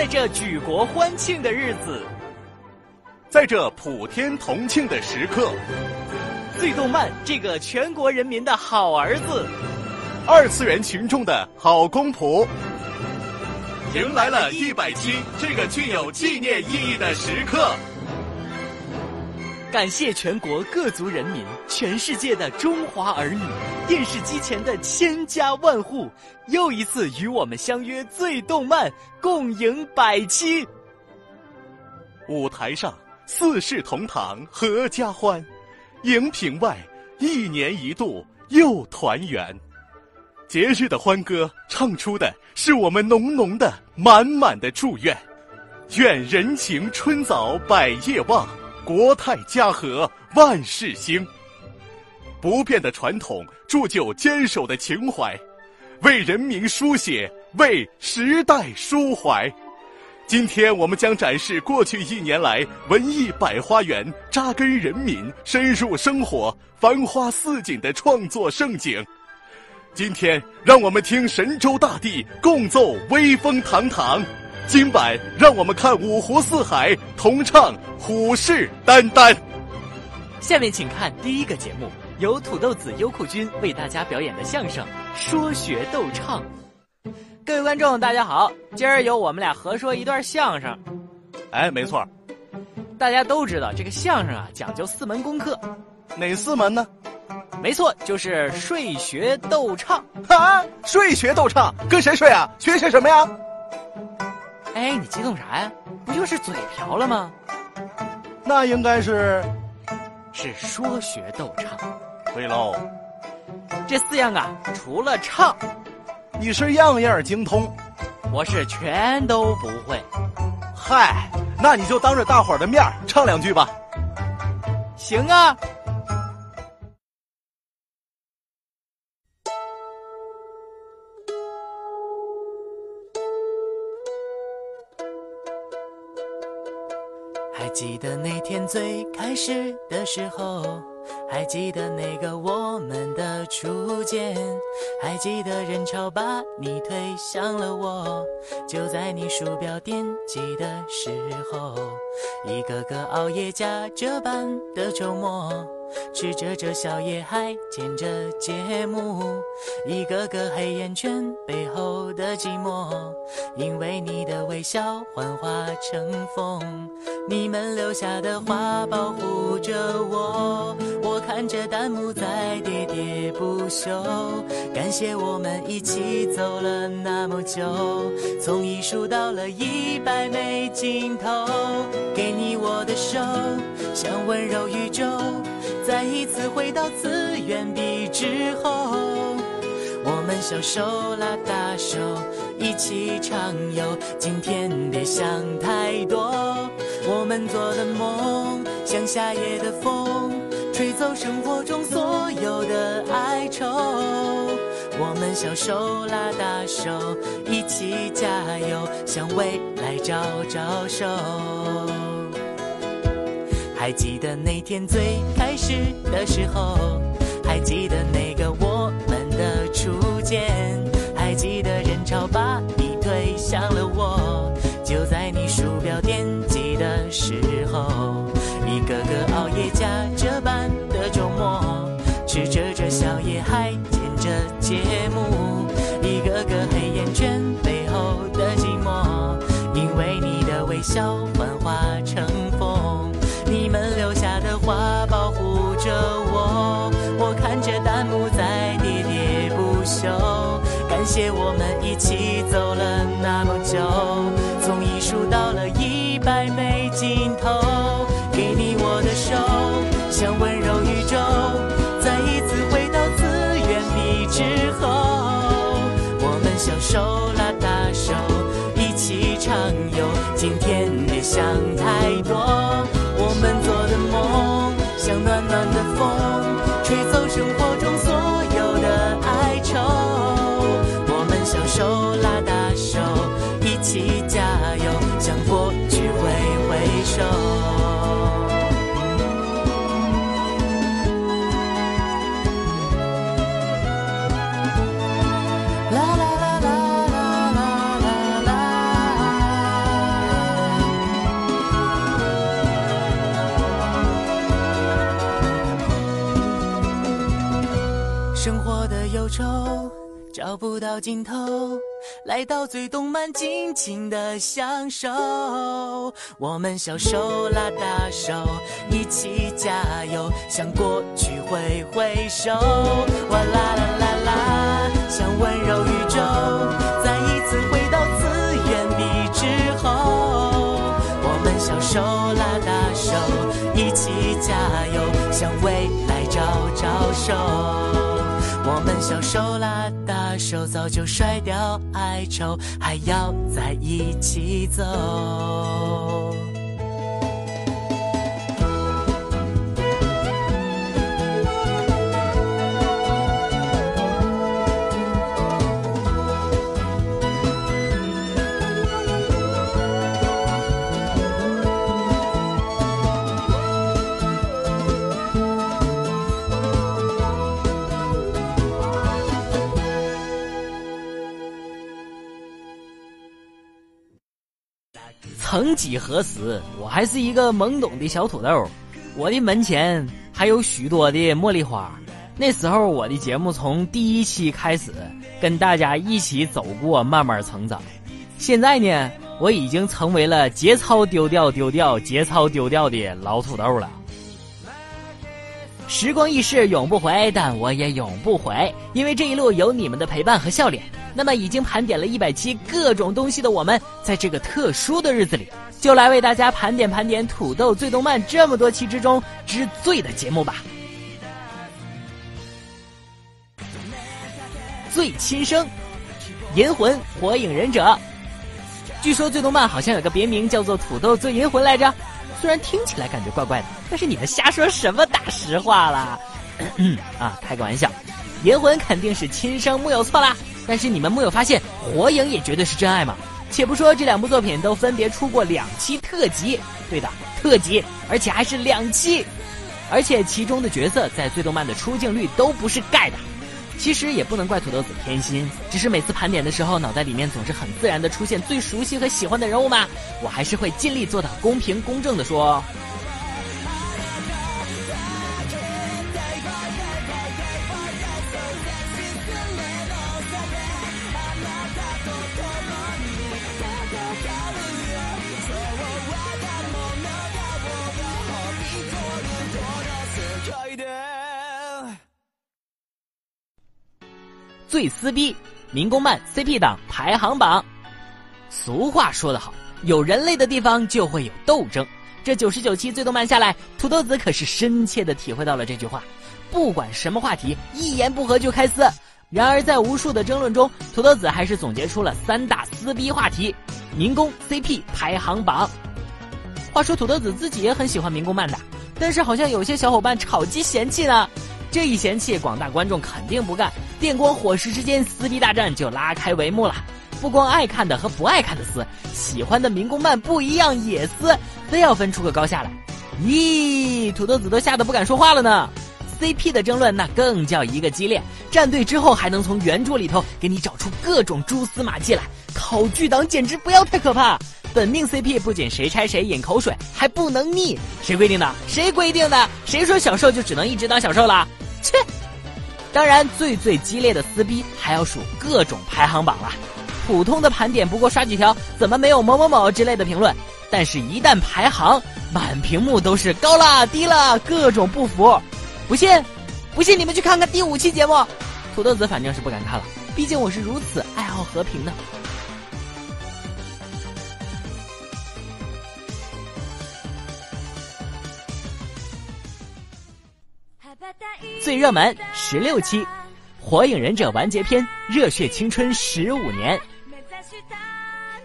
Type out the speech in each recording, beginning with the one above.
在这举国欢庆的日子，在这普天同庆的时刻，最动漫这个全国人民的好儿子，二次元群众的好公仆，迎来了一百期这个具有纪念意义的时刻。感谢全国各族人民，全世界的中华儿女，电视机前的千家万户，又一次与我们相约最动漫，共迎百期。舞台上四世同堂合家欢，荧屏外一年一度又团圆。节日的欢歌唱出的是我们浓浓的、满满的祝愿，愿人情春早百业旺。国泰家和万事兴。不变的传统铸就坚守的情怀，为人民书写，为时代抒怀。今天我们将展示过去一年来文艺百花园扎根人民、深入生活、繁花似锦的创作盛景。今天，让我们听神州大地共奏威风堂堂。今晚让我们看五湖四海同唱虎视眈眈。下面请看第一个节目，由土豆子优酷君为大家表演的相声《说学逗唱》。各位观众，大家好，今儿由我们俩合说一段相声。哎，没错。大家都知道这个相声啊，讲究四门功课，哪四门呢？没错，就是睡学逗唱。啊，睡学逗唱，跟谁睡啊？学些什么呀？哎，你激动啥呀？不就是嘴瓢了吗？那应该是，是说学逗唱。对喽，这四样啊，除了唱，你是样样精通，我是全都不会。嗨，那你就当着大伙儿的面唱两句吧。行啊。开始的时候，还记得那个我们的初见，还记得人潮把你推向了我，就在你鼠标点击的时候，一个个熬夜加这班的周末。吃着这宵夜，还剪着节目，一个个黑眼圈背后的寂寞，因为你的微笑幻化成风，你们留下的花保护着我。我看着弹幕在喋喋不休，感谢我们一起走了那么久，从一数到了一百没尽头，给你我的手，像温柔宇宙。再一次回到次元壁之后，我们小手拉大手，一起畅游。今天别想太多，我们做的梦像夏夜的风，吹走生活中所有的哀愁。我们小手拉大手，一起加油，向未来招招手。还记得那天最开始的时候，还记得那个我们的初见，还记得人潮把你推向了我，就在你鼠标点时候，一个个熬夜加这般的周末，吃着这宵夜还剪着节目，一个个黑眼圈背后的寂寞，因为你的微笑幻化成风。你们留下的话保护着我，我看着弹幕在喋喋不休，感谢我们壁之找不到尽头，来到最动漫，尽情的享受。我们小手拉大手，一起加油，向过去挥挥手。哇啦啦啦啦，像温柔宇宙，再一次回到次元壁之后。我们小手拉大手，一起加油，向未来招招手。我们小手拉大手，早就甩掉哀愁，还要在一起走。曾几何时，我还是一个懵懂的小土豆，我的门前还有许多的茉莉花。那时候，我的节目从第一期开始，跟大家一起走过，慢慢成长。现在呢，我已经成为了节操丢掉、丢掉、节操丢掉的老土豆了。时光易逝，永不回，但我也永不悔，因为这一路有你们的陪伴和笑脸。那么，已经盘点了一百期各种东西的我们，在这个特殊的日子里，就来为大家盘点盘点土豆最动漫这么多期之中之最的节目吧。最亲生，银魂火影忍者。据说最动漫好像有个别名叫做土豆最银魂来着，虽然听起来感觉怪怪的，但是你们瞎说什么大实话啦？啊，开个玩笑，银魂肯定是亲生木有错啦。但是你们没有发现，火影也绝对是真爱吗？且不说这两部作品都分别出过两期特辑，对的，特辑，而且还是两期，而且其中的角色在最动漫的出镜率都不是盖的。其实也不能怪土豆子偏心，只是每次盘点的时候，脑袋里面总是很自然的出现最熟悉和喜欢的人物嘛。我还是会尽力做到公平公正的说。最撕逼，民工漫 CP 党排行榜。俗话说得好，有人类的地方就会有斗争。这九十九期最动漫下来，土豆子可是深切的体会到了这句话。不管什么话题，一言不合就开撕。然而在无数的争论中，土豆子还是总结出了三大撕逼话题：民工 CP 排行榜。话说土豆子自己也很喜欢民工漫的，但是好像有些小伙伴炒鸡嫌弃呢。这一嫌弃，广大观众肯定不干，电光火石之间，撕逼大战就拉开帷幕了。不光爱看的和不爱看的撕，喜欢的民工漫不一样也撕，非要分出个高下来。咦，土豆子都吓得不敢说话了呢。CP 的争论那更叫一个激烈，站队之后还能从原著里头给你找出各种蛛丝马迹来，考据党简直不要太可怕。本命 CP 不仅谁拆谁饮口水，还不能腻。谁规定的？谁规定的？谁说小受就只能一直当小受了？切！当然，最最激烈的撕逼还要数各种排行榜了。普通的盘点不过刷几条，怎么没有某某某之类的评论？但是，一旦排行，满屏幕都是高了、低了，各种不服。不信？不信你们去看看第五期节目。土豆子反正是不敢看了，毕竟我是如此爱好和平的。最热门十六期，《火影忍者完结篇：热血青春十五年》，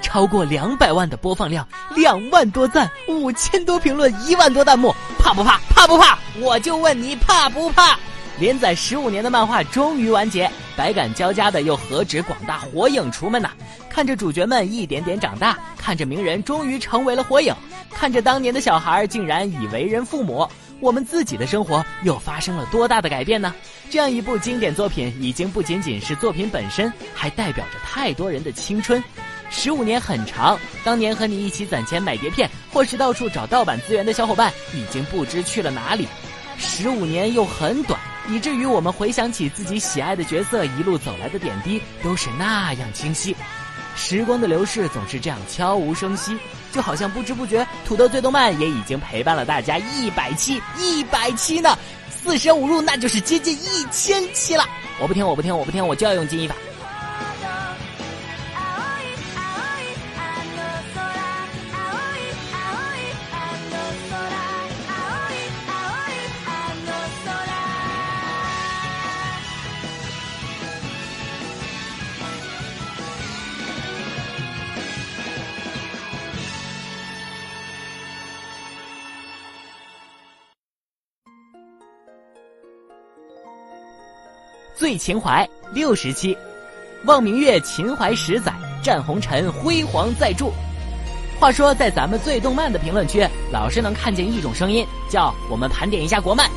超过两百万的播放量，两万多赞，五千多评论，一万多弹幕，怕不怕？怕不怕？我就问你怕不怕？连载十五年的漫画终于完结，百感交加的又何止广大火影厨们呐！看着主角们一点点长大，看着鸣人终于成为了火影，看着当年的小孩竟然已为人父母。我们自己的生活又发生了多大的改变呢？这样一部经典作品，已经不仅仅是作品本身，还代表着太多人的青春。十五年很长，当年和你一起攒钱买碟片，或是到处找盗版资源的小伙伴，已经不知去了哪里。十五年又很短，以至于我们回想起自己喜爱的角色一路走来的点滴，都是那样清晰。时光的流逝总是这样悄无声息，就好像不知不觉，土豆最动漫也已经陪伴了大家一百期，一百期呢，四舍五入那就是接近一千期了。我不听，我不听，我不听，我就要用金一法。最情怀六十期，望明月秦淮十载，战红尘辉煌再铸。话说，在咱们最动漫的评论区，老是能看见一种声音，叫我们盘点一下国漫。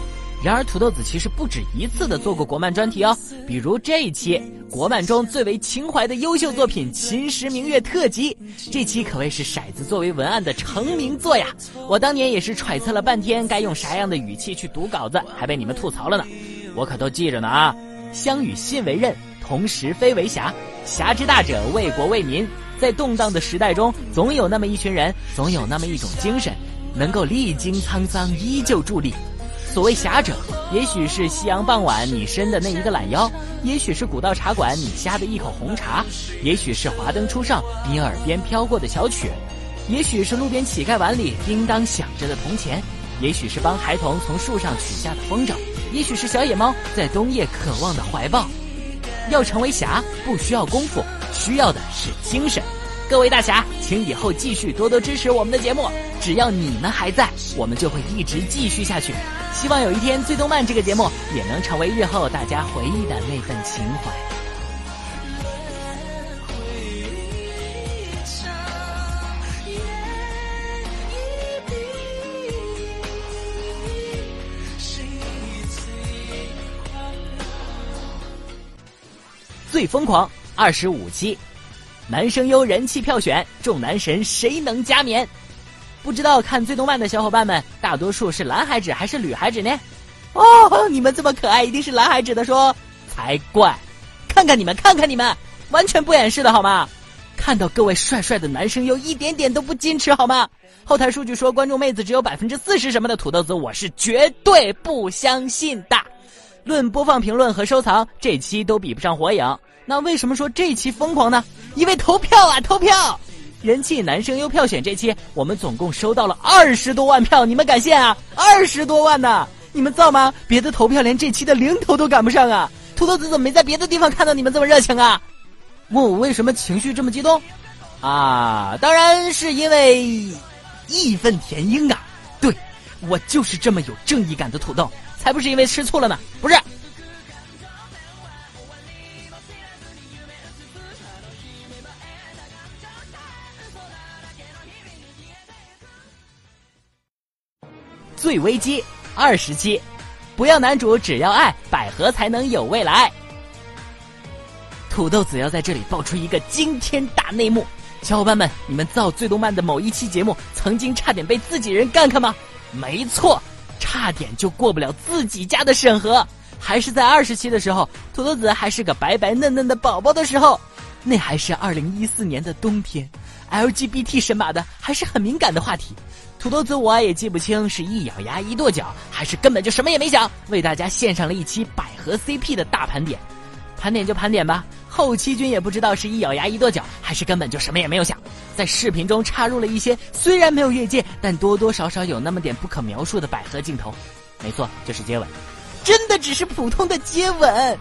然而，土豆子其实不止一次的做过国漫专题哦，比如这一期国漫中最为情怀的优秀作品《秦时明月》特辑，这期可谓是骰子作为文案的成名作呀。我当年也是揣测了半天，该用啥样的语气去读稿子，还被你们吐槽了呢。我可都记着呢啊。相与信为刃，同时非为侠。侠之大者，为国为民。在动荡的时代中，总有那么一群人，总有那么一种精神，能够历经沧桑依旧伫立。所谓侠者，也许是夕阳傍晚你伸的那一个懒腰，也许是古道茶馆你呷的一口红茶，也许是华灯初上你耳边飘过的小曲，也许是路边乞丐碗里叮当响着的铜钱，也许是帮孩童从树上取下的风筝。也许是小野猫在冬夜渴望的怀抱。要成为侠，不需要功夫，需要的是精神。各位大侠，请以后继续多多支持我们的节目。只要你们还在，我们就会一直继续下去。希望有一天，《最动漫》这个节目也能成为日后大家回忆的那份情怀。最疯狂二十五期，男声优人气票选，众男神谁能加冕？不知道看最动漫的小伙伴们，大多数是蓝海纸还是女孩纸呢？哦，你们这么可爱，一定是蓝海纸的说才怪！看看你们，看看你们，完全不掩饰的好吗？看到各位帅帅的男生优，一点点都不矜持好吗？后台数据说观众妹子只有百分之四十什么的土豆子，我是绝对不相信的。论播放、评论和收藏，这期都比不上火影。那为什么说这期疯狂呢？因为投票啊，投票！人气男生优票选这期，我们总共收到了二十多万票，你们敢信啊？二十多万呢？你们造吗？别的投票连这期的零头都赶不上啊！土豆子怎么没在别的地方看到你们这么热情啊？问我为什么情绪这么激动？啊，当然是因为义愤填膺啊！对，我就是这么有正义感的土豆，才不是因为吃醋了呢，不是。最危机二十期，不要男主，只要爱，百合才能有未来。土豆子要在这里爆出一个惊天大内幕，小伙伴们，你们造最动漫的某一期节目，曾经差点被自己人干看吗？没错，差点就过不了自己家的审核，还是在二十期的时候，土豆子还是个白白嫩嫩的宝宝的时候，那还是二零一四年的冬天。，LGBT 神马的还是很敏感的话题。土豆子我也记不清是一咬牙一跺脚，还是根本就什么也没想，为大家献上了一期百合 CP 的大盘点。盘点就盘点吧，后期君也不知道是一咬牙一跺脚，还是根本就什么也没有想，在视频中插入了一些虽然没有越界，但多多少少有那么点不可描述的百合镜头。没错，就是接吻，真的只是普通的接吻。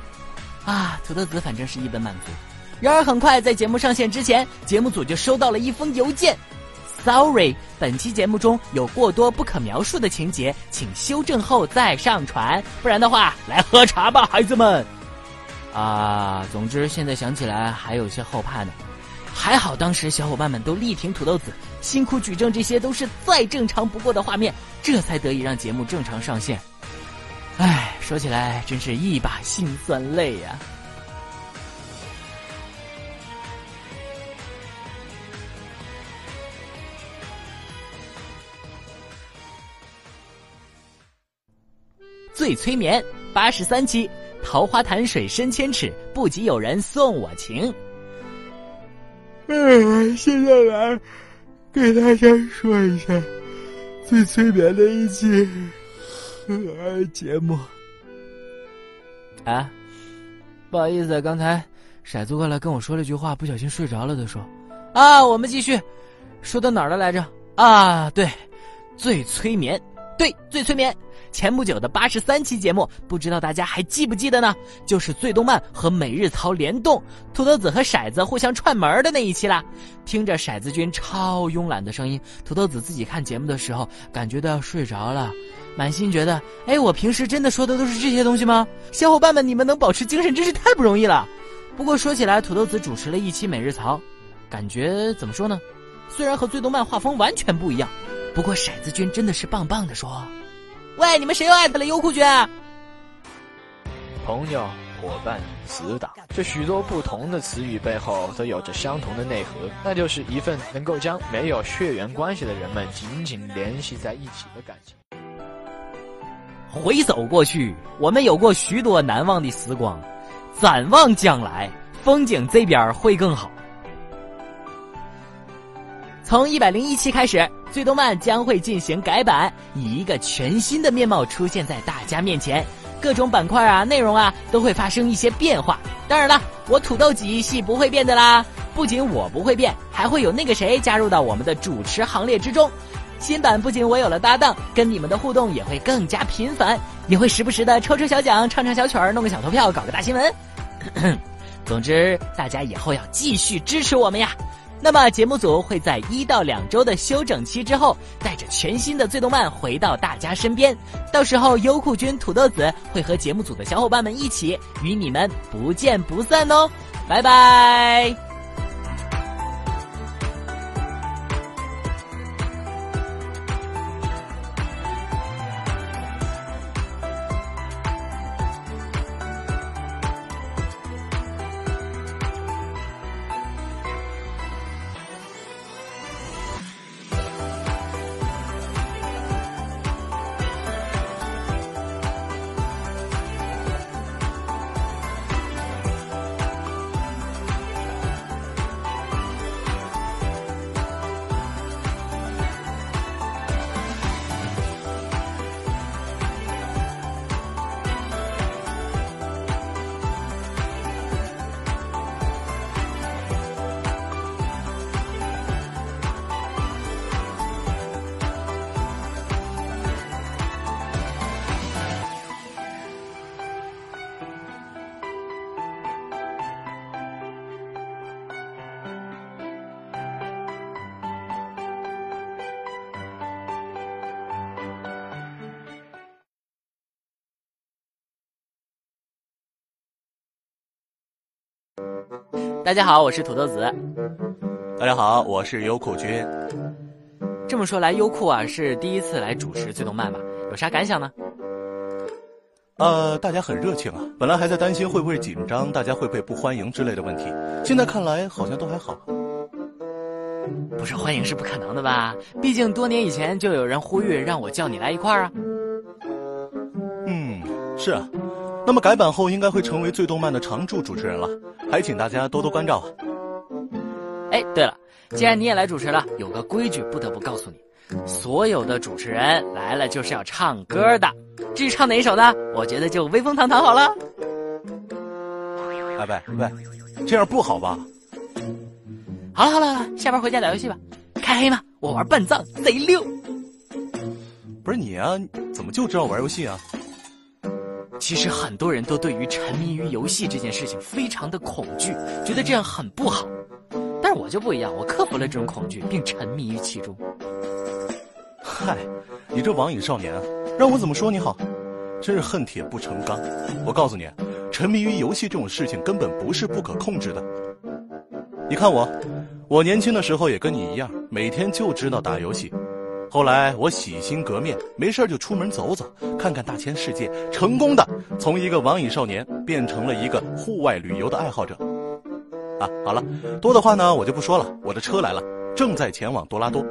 啊，土豆子反正是一本满足。然而很快在节目上线之前，节目组就收到了一封邮件。Sorry，本期节目中有过多不可描述的情节，请修正后再上传，不然的话，来喝茶吧，孩子们。啊，总之现在想起来还有些后怕呢。还好当时小伙伴们都力挺土豆子，辛苦举证这些都是再正常不过的画面，这才得以让节目正常上线。唉，说起来真是一把辛酸泪呀。最催眠八十三期，桃花潭水深千尺，不及有人送我情。嗯，现在来给大家说一下最催眠的一期节目。啊，不好意思，刚才骰子过来跟我说了句话，不小心睡着了他说。啊，我们继续，说到哪儿了来着？啊，对，最催眠，对，最催眠。前不久的八十三期节目，不知道大家还记不记得呢？就是最动漫和每日槽联动，土豆子和骰子互相串门的那一期啦。听着骰子君超慵懒的声音，土豆子自己看节目的时候，感觉到要睡着了，满心觉得，哎，我平时真的说的都是这些东西吗？小伙伴们，你们能保持精神真是太不容易了。不过说起来，土豆子主持了一期每日槽。感觉怎么说呢？虽然和最动漫画风完全不一样，不过骰子君真的是棒棒的说：“喂，你们谁又艾特了优酷君？”朋友、伙伴、死党，这许多不同的词语背后都有着相同的内核，那就是一份能够将没有血缘关系的人们紧紧联系在一起的感情。回首过去，我们有过许多难忘的时光；展望将来，风景这边会更好。从一百零一期开始，最动漫将会进行改版，以一个全新的面貌出现在大家面前。各种板块啊、内容啊都会发生一些变化。当然了，我土豆几系不会变的啦。不仅我不会变，还会有那个谁加入到我们的主持行列之中。新版不仅我有了搭档，跟你们的互动也会更加频繁，也会时不时的抽抽小奖、唱唱小曲儿、弄个小投票、搞个大新闻。总之，大家以后要继续支持我们呀！那么节目组会在一到两周的休整期之后，带着全新的最动漫回到大家身边。到时候优酷君土豆子会和节目组的小伙伴们一起与你们不见不散哦！拜拜。大家好，我是土豆子。大家好，我是优酷君。这么说来，优酷啊是第一次来主持最动漫吧？有啥感想呢？呃，大家很热情啊。本来还在担心会不会紧张，大家会不会不欢迎之类的问题。现在看来好像都还好。不是欢迎是不可能的吧？毕竟多年以前就有人呼吁让我叫你来一块儿啊。嗯，是啊。那么改版后应该会成为最动漫的常驻主持人了，还请大家多多关照啊！哎，对了，既然你也来主持了，有个规矩不得不告诉你：所有的主持人来了就是要唱歌的。至于唱哪一首呢？我觉得就威风堂堂好了。哎喂喂，这样不好吧？好了好了好了，下班回家打游戏吧。开黑吗？我玩半藏贼溜。不是你啊？怎么就知道玩游戏啊？其实很多人都对于沉迷于游戏这件事情非常的恐惧，觉得这样很不好。但是我就不一样，我克服了这种恐惧，并沉迷于其中。嗨，你这网瘾少年，让我怎么说你好？真是恨铁不成钢。我告诉你，沉迷于游戏这种事情根本不是不可控制的。你看我，我年轻的时候也跟你一样，每天就知道打游戏。后来我洗心革面，没事就出门走走，看看大千世界，成功的从一个网瘾少年变成了一个户外旅游的爱好者。啊，好了，多的话呢我就不说了，我的车来了，正在前往多拉多。